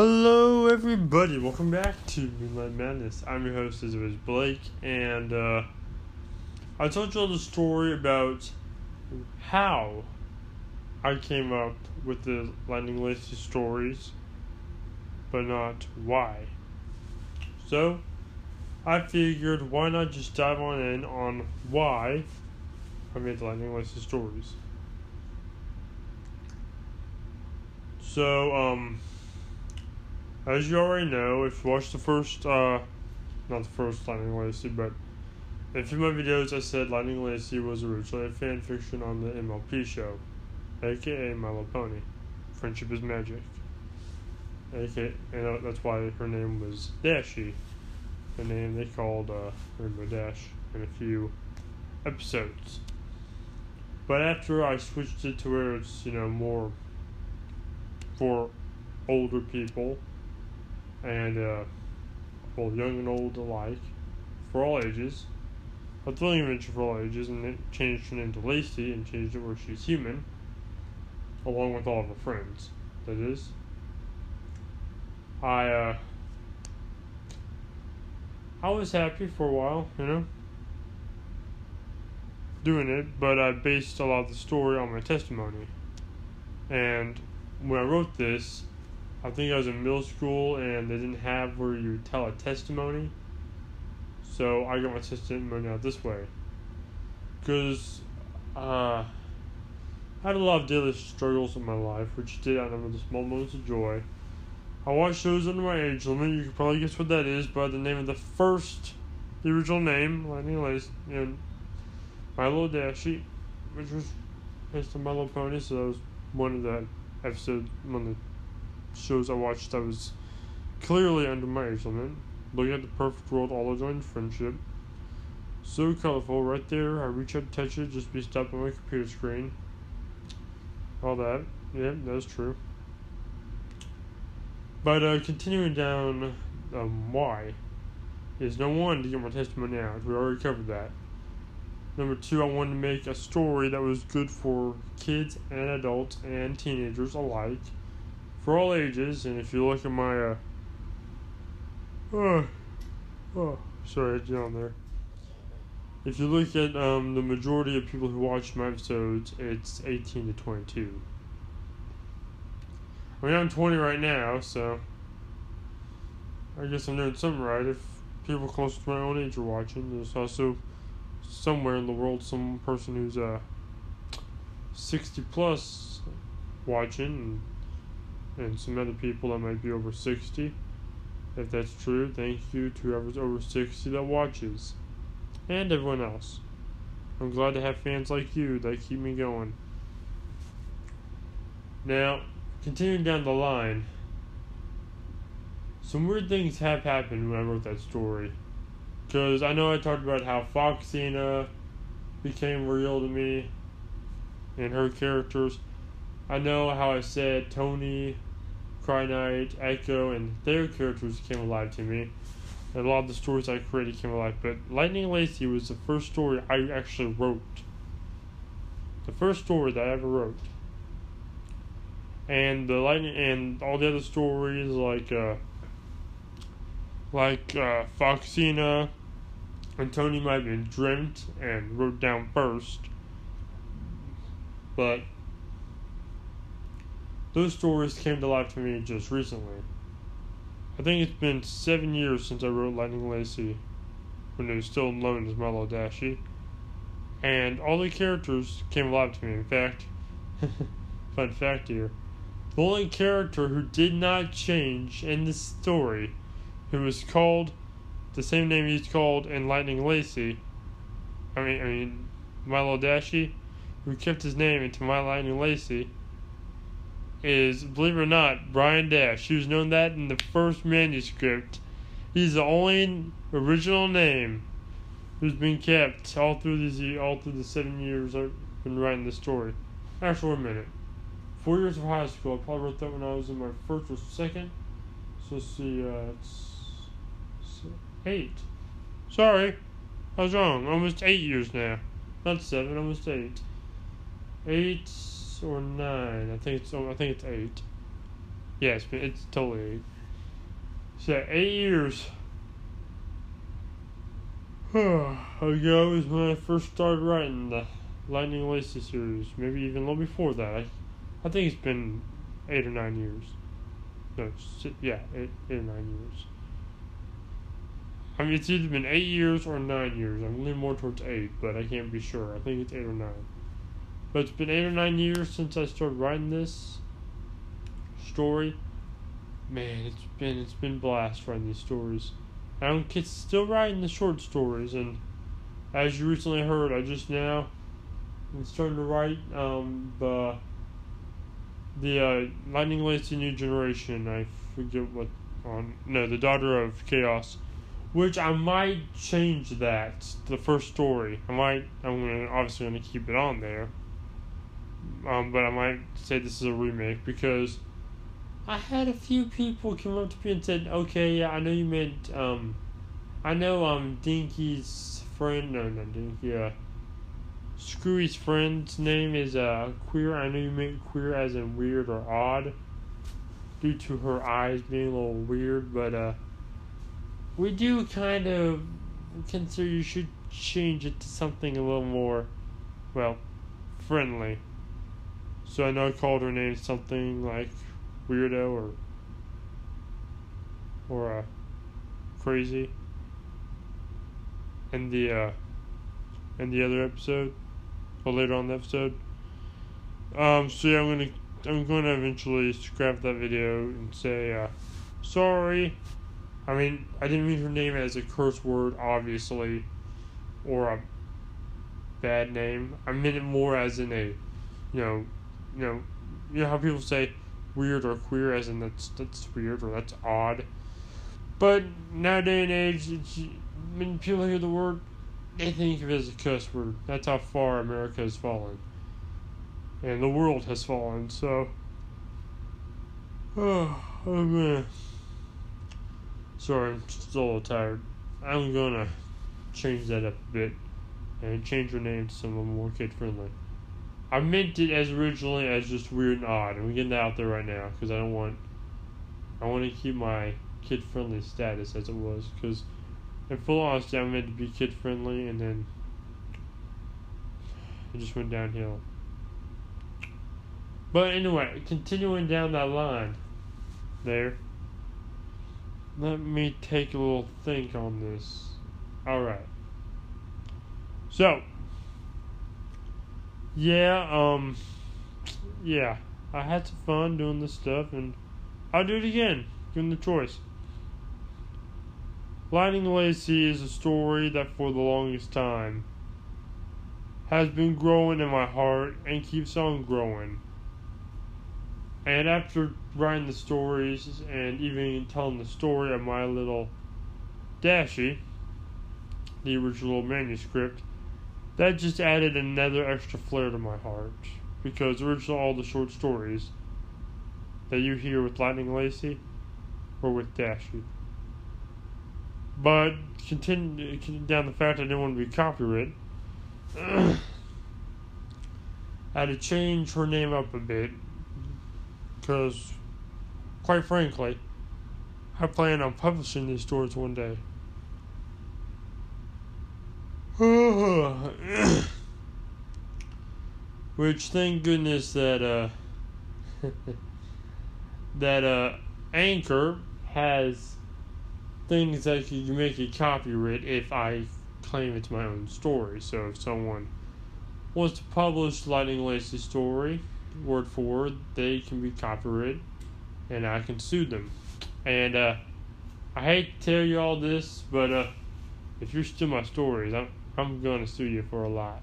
Hello, everybody. Welcome back to Moonlight Madness. I'm your host, as Blake, and uh, I told you all the story about how I came up with the Lightning Lacey stories, but not why. So, I figured why not just dive on in on why I made the Lightning Lacey stories. So, um, as you already know, if you watched the first, uh, not the first Lightning Lacey, but in a few of my videos, I said Lightning Lacey was originally a fan fiction on the MLP show, aka My Little Pony. Friendship is Magic. aka, and that's why her name was Dashie, the name they called uh, Rainbow Dash in a few episodes. But after I switched it to where it's, you know, more for older people and uh, both young and old alike, for all ages. A thrilling adventure for all ages, and it changed her name to Lacey and changed it where she's human, along with all of her friends. That is. I uh, I was happy for a while, you know, doing it, but I based a lot of the story on my testimony. And when I wrote this, I think I was in middle school and they didn't have where you tell a testimony. So I got my testimony out this way. Because uh, I had a lot of daily struggles in my life, which did outnumber the small moments of joy. I watched shows under my age limit. You can probably guess what that is by the name of the first, the original name, Lightning Lace, and My Little Dashie, which was based on My Little Pony, so that was one of the episodes, one of the shows I watched that was clearly under my age limit. Looking at the perfect world, all joined friendship. So colorful, right there. I reach out to touch it, just be stopped on my computer screen. All that. Yeah, that's true. But uh, continuing down, um, why is no one to get my testimony out. We already covered that. Number two, I wanted to make a story that was good for kids and adults and teenagers alike for all ages. And if you look at my, uh, oh, oh, sorry, I on there. If you look at um, the majority of people who watch my episodes, it's 18 to 22. I mean, I'm 20 right now, so I guess I'm doing something right. If people close to my own age are watching, there's also somewhere in the world some person who's uh 60 plus watching and, some other people that might be over 60 if that's true thank you to whoever's over 60 that watches. And everyone else. I'm glad to have fans like you that keep me going. Now continuing down the line. Some weird things have happened when i wrote that story. Because I know I talked about how Foxina became real to me and her characters. I know how I said Tony, Cry Knight, Echo, and their characters came alive to me. And a lot of the stories I created came alive. But Lightning Lacey was the first story I actually wrote. The first story that I ever wrote. And the lightning and all the other stories like uh like uh Foxina and Tony might have been dreamt and wrote down first. But those stories came to life to me just recently. I think it's been seven years since I wrote Lightning Lacey, when it was still known as My Little Dashie. And all the characters came alive to me. In fact, fun fact here the only character who did not change in the story, who was called the same name he's called in Lightning Lacey. I mean, I mean, Milo Dashie, who kept his name into My Lightning Lacey, is, believe it or not, Brian Dash. He was known that in the first manuscript. He's the only original name who's been kept all through these all through the seven years I've been writing this story. Actually, wait a minute. Four years of high school. I probably wrote that when I was in my first or second. So let's see, uh, it's Eight. Sorry, I was wrong. Almost eight years now. Not seven, almost eight. Eight or nine. I think it's. I think it's eight. Yeah, it's, it's totally eight. So eight years ago is when I first started writing the Lightning Lacey series. Maybe even a little before that. I, I think it's been eight or nine years. No, yeah, eight, eight or nine years. I mean, it's either been eight years or nine years. I'm leaning more towards eight, but I can't be sure. I think it's eight or nine. But it's been eight or nine years since I started writing this story. Man, it's been it's been blast writing these stories. I'm still writing the short stories, and as you recently heard, I just now I'm starting to write um, the the uh, Lightning Lacey New Generation. I forget what on no the Daughter of Chaos which I might change that the first story. I might. I'm gonna obviously gonna keep it on there. Um, but I might say this is a remake because I had a few people come up to me and said, "Okay, yeah, I know you meant um, I know um Dinky's friend. No, not Dinky. Uh, Screwy's friend's name is uh queer. I know you meant queer as in weird or odd, due to her eyes being a little weird, but uh." we do kind of consider you should change it to something a little more, well, friendly. So I know I called her name something like weirdo or or uh, crazy. In the uh, in the other episode, or later on the episode. Um. So yeah, I'm gonna I'm gonna eventually scrap that video and say uh, sorry. I mean, I didn't mean her name as a curse word, obviously, or a bad name. I meant it more as in a, you know, you know, you know how people say weird or queer, as in that's that's weird or that's odd. But nowadays and age, it's, when people hear the word, they think of it as a cuss word. That's how far America has fallen, and the world has fallen. So, oh, oh man. Sorry, I'm just a little tired. I'm gonna change that up a bit and change her name to something more kid friendly. I meant it as originally as just weird and odd. I'm getting that out there right now because I don't want. I want to keep my kid friendly status as it was because, in full honesty, I meant to be kid friendly and then it just went downhill. But anyway, continuing down that line, there. Let me take a little think on this. Alright. So, yeah, um, yeah, I had some fun doing this stuff, and I'll do it again, given the choice. Lightning Lacey is a story that for the longest time has been growing in my heart and keeps on growing. And after writing the stories and even telling the story of my little Dashie, the original manuscript, that just added another extra flair to my heart. Because originally all the short stories that you hear with Lightning Lacey were with Dashie. But continue down the fact that I didn't want to be copyright. I had to change her name up a bit because, quite frankly, I plan on publishing these stories one day. Which, thank goodness that uh, that uh, Anchor has things that you make it copyright if I claim it's my own story. So if someone wants to publish Lightning Lacey's story word for word, they can be copyrighted, and I can sue them. And uh, I hate to tell you all this, but uh, if you're still my stories, I'm I'm gonna sue you for a lot.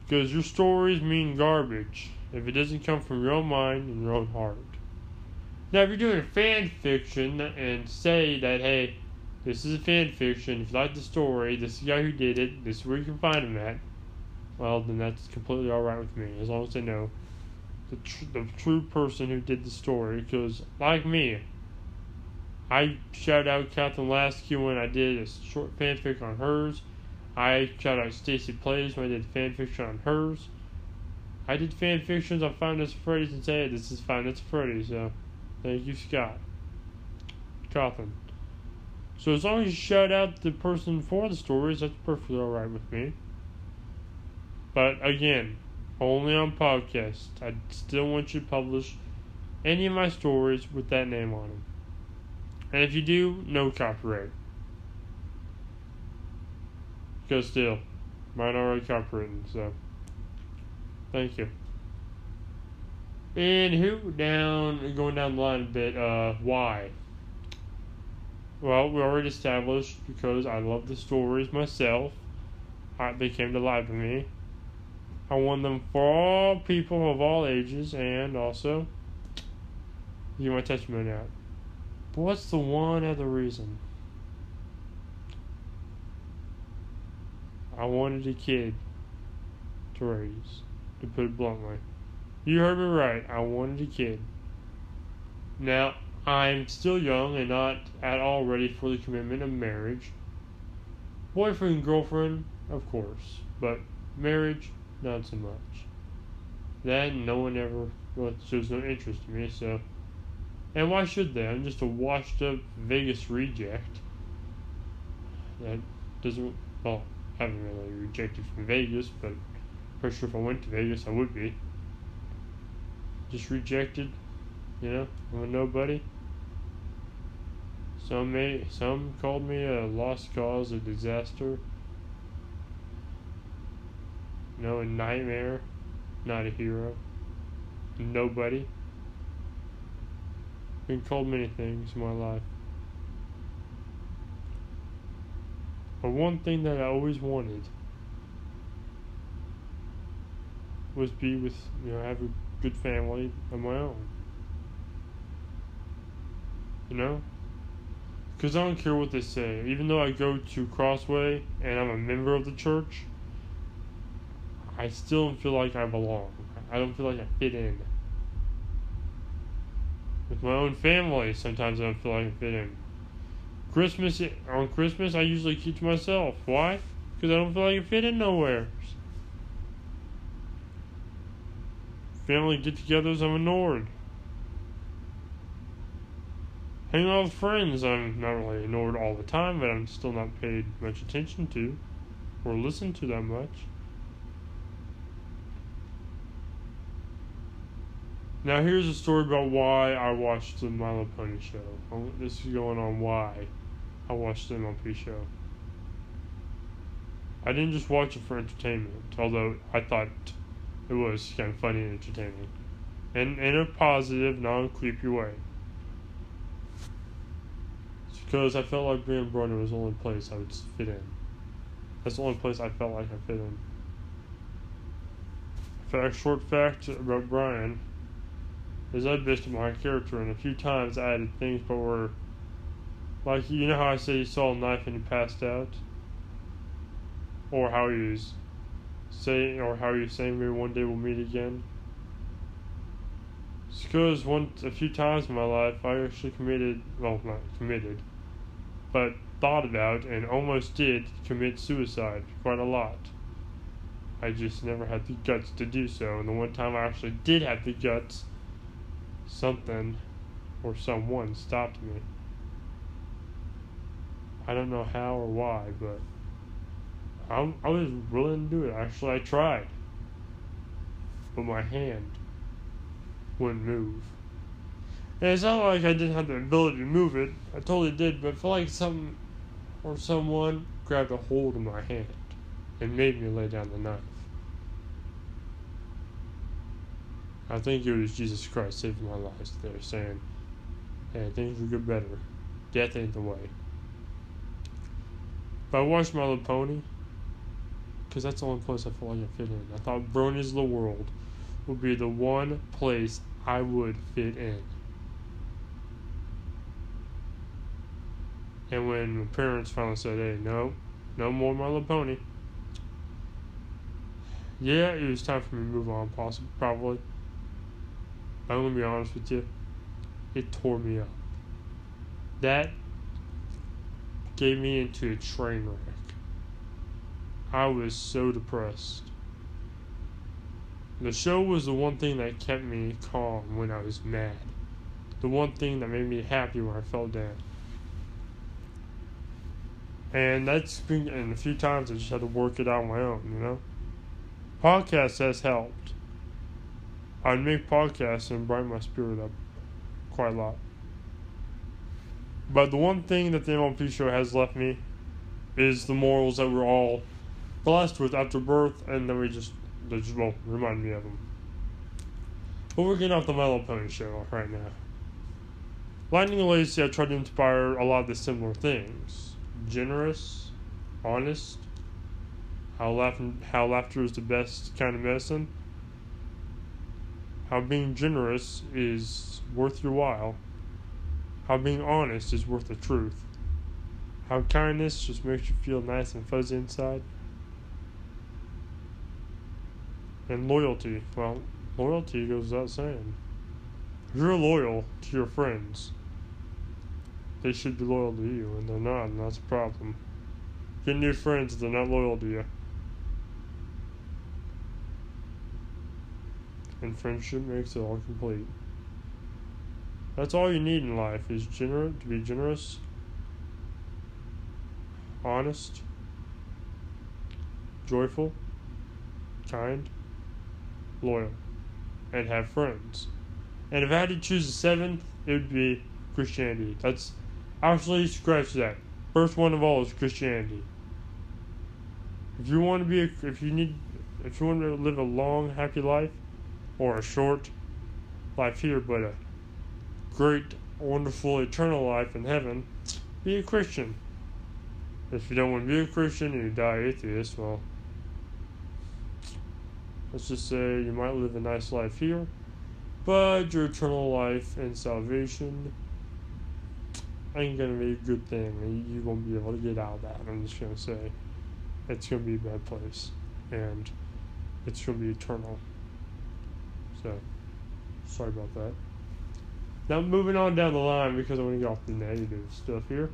Because your stories mean garbage if it doesn't come from your own mind and your own heart. Now, if you're doing fan fiction and say that, hey, this is a fan fiction, if you like the story, this is the guy who did it, this is where you can find him at, well, then that's completely alright with me, as long as I know the, tr- the true person who did the story. Because, like me, I shout out Kathryn Lasky when I did a short fanfic on hers. I shout out Stacy Plays when I did fanfiction on hers. I did fan fictions on Five Nights Freddy's and say this is Five Nights Freddy's, so thank you, Scott. Cawthon. So as long as you shout out the person for the stories, that's perfectly alright with me. But again, only on podcast. I still want you to publish any of my stories with that name on them. And if you do, no copyright. Because still, mine already copywritten, so thank you. And who down going down the line a bit, uh why? Well, we already established because I love the stories myself. I, they came to life with me. I want them for all people of all ages and also get my testimony out. But what's the one other reason? I wanted a kid to raise, to put it bluntly. You heard me right. I wanted a kid. Now, I'm still young and not at all ready for the commitment of marriage. Boyfriend, girlfriend, of course, but marriage, not so much. That no one ever well, shows no interest in me, so. And why should they? I'm just a washed up Vegas reject. That doesn't. Well, haven't really rejected from Vegas, but pretty sure if I went to Vegas, I would be. Just rejected, you know, I'm a nobody. Some may, some called me a lost cause, a disaster. No, a nightmare, not a hero. Nobody. Been called many things in my life. But one thing that I always wanted was be with, you know, have a good family of my own. You know? Because I don't care what they say. Even though I go to Crossway and I'm a member of the church, I still don't feel like I belong. I don't feel like I fit in. With my own family, sometimes I don't feel like I fit in. Christmas, on Christmas, I usually keep to myself. Why? Because I don't feel like I fit in nowhere. Family get togethers, I'm ignored. Hanging out with friends, I'm not really ignored all the time, but I'm still not paid much attention to or listened to that much. Now here's a story about why I watched the My Little Pony show. This is going on why I watched the MLP show. I didn't just watch it for entertainment, although I thought it was kind of funny and entertaining, and in a positive, non-creepy way. It's because I felt like being Brother was the only place I would fit in. That's the only place I felt like I fit in. Fact, short fact about Brian is I based my character, and a few times I added things, but were like you know how I said he saw a knife and he passed out, or how was saying, or how he was saying maybe one day we'll meet again. Because one a few times in my life I actually committed, well not committed, but thought about and almost did commit suicide quite a lot. I just never had the guts to do so, and the one time I actually did have the guts something or someone stopped me. I don't know how or why, but I, I was willing to do it. Actually, I tried. But my hand wouldn't move. And it's not like I didn't have the ability to move it. I totally did, but I felt like something or someone grabbed a hold of my hand and made me lay down the knife. I think it was Jesus Christ saving my life there, saying, hey, things will get better. Death ain't the way. But I watched My Little Pony, because that's the only place I feel like I fit in. I thought Brony's the World would be the one place I would fit in. And when my parents finally said, hey, no, no more My Little Pony. Yeah, it was time for me to move on, possibly, probably. I'm gonna be honest with you, it tore me up. That gave me into a train wreck. I was so depressed. The show was the one thing that kept me calm when I was mad. The one thing that made me happy when I fell down. And that's been, and a few times I just had to work it out on my own, you know? Podcast has helped. I'd make podcasts and brighten my spirit up quite a lot. But the one thing that the MLP show has left me is the morals that we're all blessed with after birth, and then we just, they just won't remind me of them. But we're getting off the Mellow Pony show right now. Lightning and Lacey have tried to inspire a lot of the similar things generous, honest, how, laugh- how laughter is the best kind of medicine, how being generous is worth your while, how being honest is worth the truth, how kindness just makes you feel nice and fuzzy inside, and loyalty. Well, loyalty goes without saying. If you're loyal to your friends, they should be loyal to you, and they're not, and that's a problem. Get new friends, they're not loyal to you. And friendship makes it all complete. That's all you need in life is generous to be generous, honest, joyful, kind, loyal, and have friends. And if I had to choose a seventh, it would be Christianity. That's actually scratch that. First one of all is Christianity. If you want to be, a, if you need, if you want to live a long, happy life, or a short life here, but a great, wonderful, eternal life in heaven, be a Christian. If you don't want to be a Christian and you die atheist, well, let's just say you might live a nice life here, but your eternal life and salvation ain't gonna be a good thing, you won't be able to get out of that. I'm just gonna say it's gonna be a bad place, and it's gonna be eternal. So, sorry about that. Now, moving on down the line because I want to get off the negative stuff here.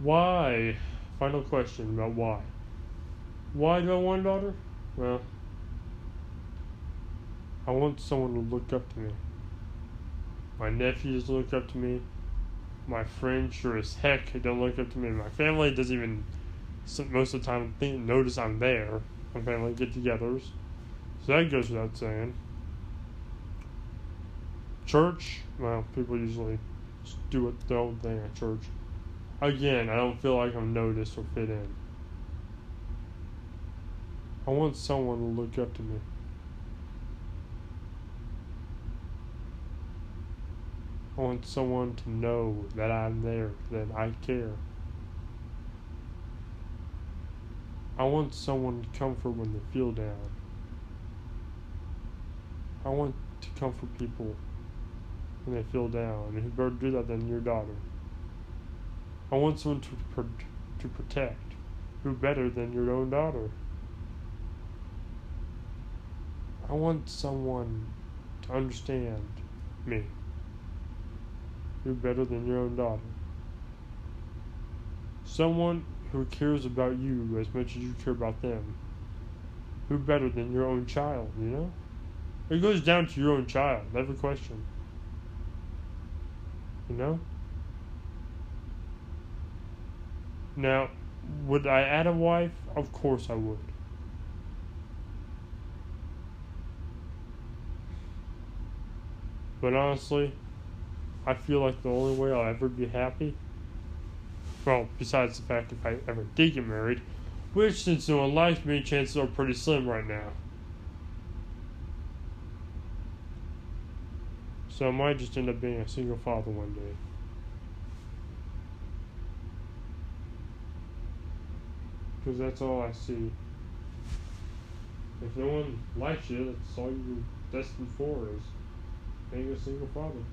Why? Final question about why. Why do I want a daughter? Well, I want someone to look up to me. My nephews look up to me. My friends sure as heck don't look up to me. My family doesn't even most of the time think, notice I'm there. My family get-togethers, so that goes without saying. Church, well, people usually do it their own thing at church. Again, I don't feel like I'm noticed or fit in. I want someone to look up to me. I want someone to know that I'm there, that I care. I want someone to comfort when they feel down. I want to comfort people when they feel down, and who better do that than your daughter? I want someone to pro- to protect. Who better than your own daughter? I want someone to understand me. Who better than your own daughter? Someone who cares about you as much as you care about them. Who better than your own child, you know? It goes down to your own child, every question. You know? Now, would I add a wife? Of course I would. But honestly, I feel like the only way I'll ever be happy, well, besides the fact if I ever did get married, which since no one likes me, chances are pretty slim right now. So I might just end up being a single father one day. Because that's all I see. If no one likes you, that's all you're destined for is being a single father.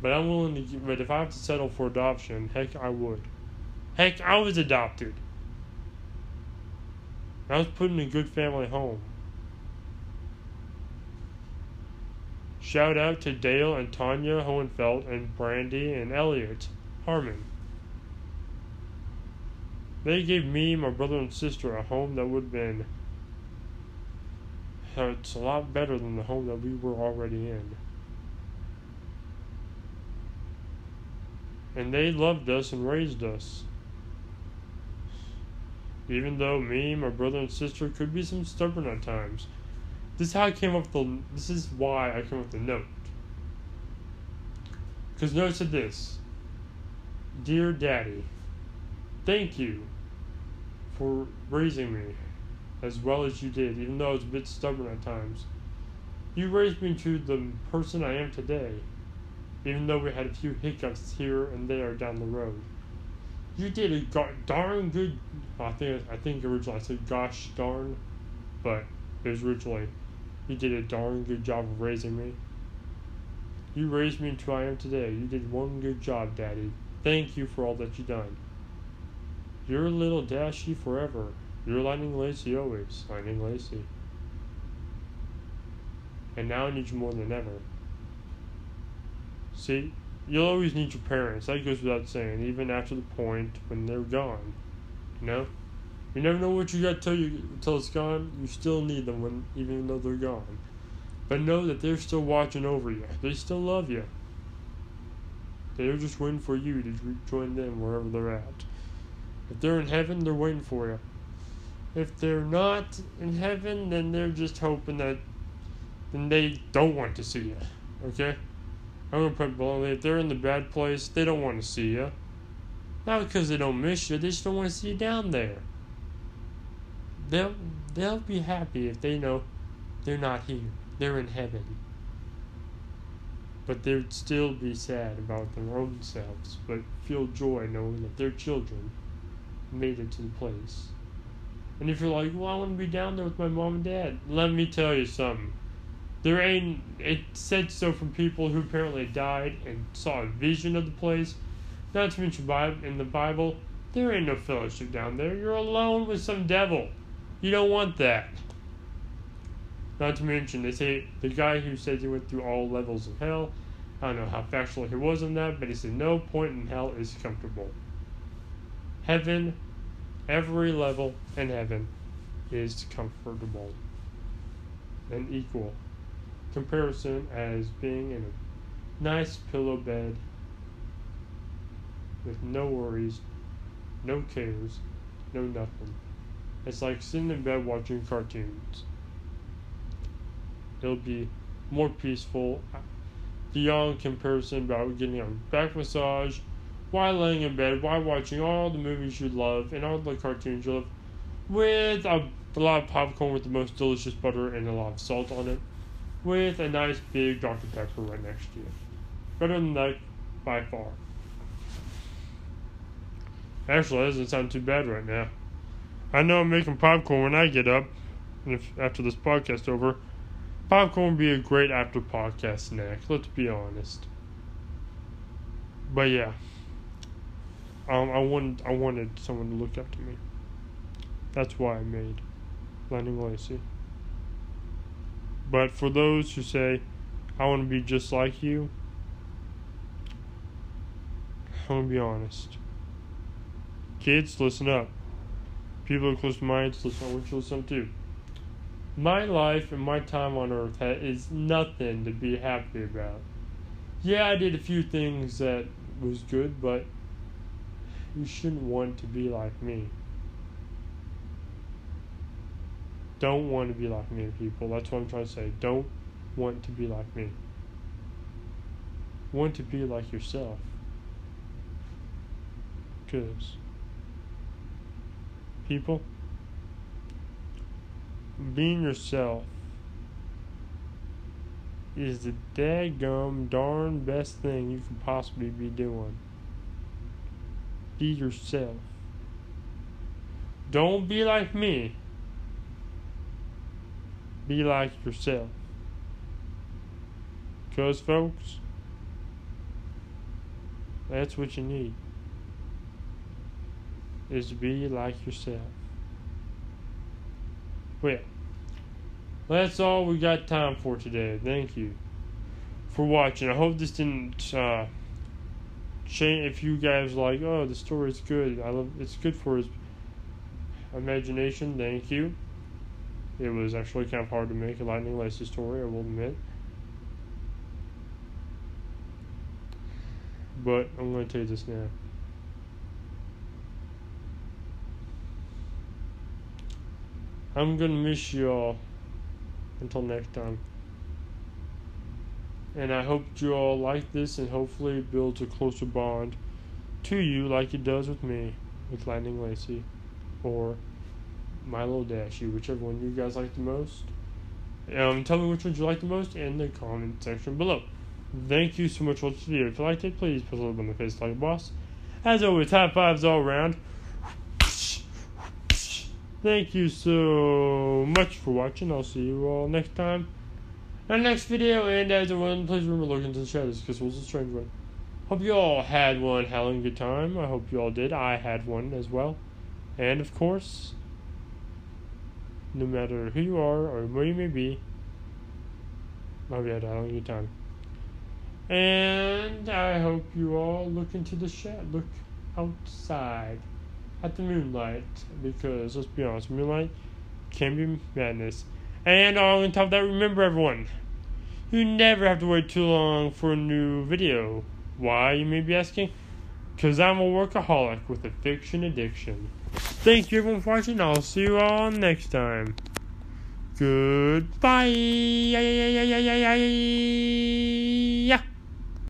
But I'm willing to. But if I have to settle for adoption, heck, I would. Heck, I was adopted. I was put in a good family home. Shout out to Dale and Tanya Hohenfeld and Brandy and Elliot Harmon. They gave me, my brother, and sister a home that would have been. It's a lot better than the home that we were already in. And they loved us and raised us. Even though me, my brother, and sister could be some stubborn at times. This is how I came up with the. This is why I came up with the note. Because note said this Dear Daddy, thank you for raising me as well as you did, even though I was a bit stubborn at times. You raised me to the person I am today, even though we had a few hiccups here and there down the road. You did a gar- darn good. I think I think originally I said gosh darn, but it was originally you did a darn good job of raising me. You raised me into I am today. You did one good job, Daddy. Thank you for all that you done. You're little Dashie forever. You're Lightning Lacey always, Lightning Lacey. And now I need you more than ever. See, you'll always need your parents. That goes without saying, even after the point when they're gone. You know? You never know what you got till you till it's gone. You still need them when even though they're gone. But know that they're still watching over you. They still love you. They're just waiting for you to join them wherever they're at. If they're in heaven, they're waiting for you. If they're not in heaven, then they're just hoping that then they don't want to see you. Okay? I'm gonna put it bluntly, if they're in the bad place, they don't want to see you. Not because they don't miss you, they just don't want to see you down there. They'll they'll be happy if they know they're not here. They're in heaven. But they'd still be sad about their own selves, but feel joy knowing that their children made it to the place. And if you're like, well, I want to be down there with my mom and dad, let me tell you something. There ain't, it said so from people who apparently died and saw a vision of the place. Not to mention in the Bible, there ain't no fellowship down there. You're alone with some devil. You don't want that. Not to mention, they say the guy who said he went through all levels of hell. I don't know how factual he was on that, but he said no point in hell is comfortable. Heaven, every level in heaven is comfortable and equal. Comparison as being in a nice pillow bed with no worries, no cares, no nothing. It's like sitting in bed watching cartoons it'll be more peaceful. Beyond comparison about getting a back massage while laying in bed, while watching all the movies you love and all the cartoons you love, with a, a lot of popcorn with the most delicious butter and a lot of salt on it, with a nice big Dr. Pepper right next to you. Better than that by far. Actually, that doesn't sound too bad right now. I know I'm making popcorn when I get up, and if after this podcast over, Popcorn would be a great after podcast snack, let's be honest. But yeah. Um, I wanted I wanted someone to look up to me. That's why I made Lightning Lacey. But for those who say, I want to be just like you, I'm going to be honest. Kids, listen up. People close to my age, listen, to listen too my life and my time on earth is nothing to be happy about. Yeah, I did a few things that was good, but you shouldn't want to be like me. Don't want to be like me, people. That's what I'm trying to say. Don't want to be like me. Want to be like yourself. Because people being yourself is the daggum darn best thing you could possibly be doing. Be yourself. Don't be like me. Be like yourself. Because, folks, that's what you need. Is to be like yourself. Well, that's all we got time for today. Thank you for watching. I hope this didn't uh, change. If you guys like, oh, the story's good. I love. It's good for his imagination, thank you. It was actually kind of hard to make a Lightning Lacey story, I will admit. But I'm going to tell you this now. I'm to miss you all until next time. And I hope you all like this and hopefully it builds a closer bond to you like it does with me with Lightning Lacey or Milo Dashy, whichever one you guys like the most. Um, tell me which ones you like the most in the comment section below. Thank you so much for watching the video. If you liked it, please put a little bit on the face like a boss. As always, high fives all around. Thank you so much for watching. I'll see you all next time. In the next video, and as everyone, please remember look into the shadows because it was a strange one. Hope you all had one howling good time. I hope you all did. I had one as well. And of course, no matter who you are or where you may be, I hope you had a howling good time. And I hope you all look into the shed, look outside at the moonlight because let's be honest, moonlight can be madness. And on top of that, remember everyone, you never have to wait too long for a new video. Why, you may be asking? Because I'm a workaholic with a fiction addiction. Thank you everyone for watching. I'll see you all next time. Goodbye.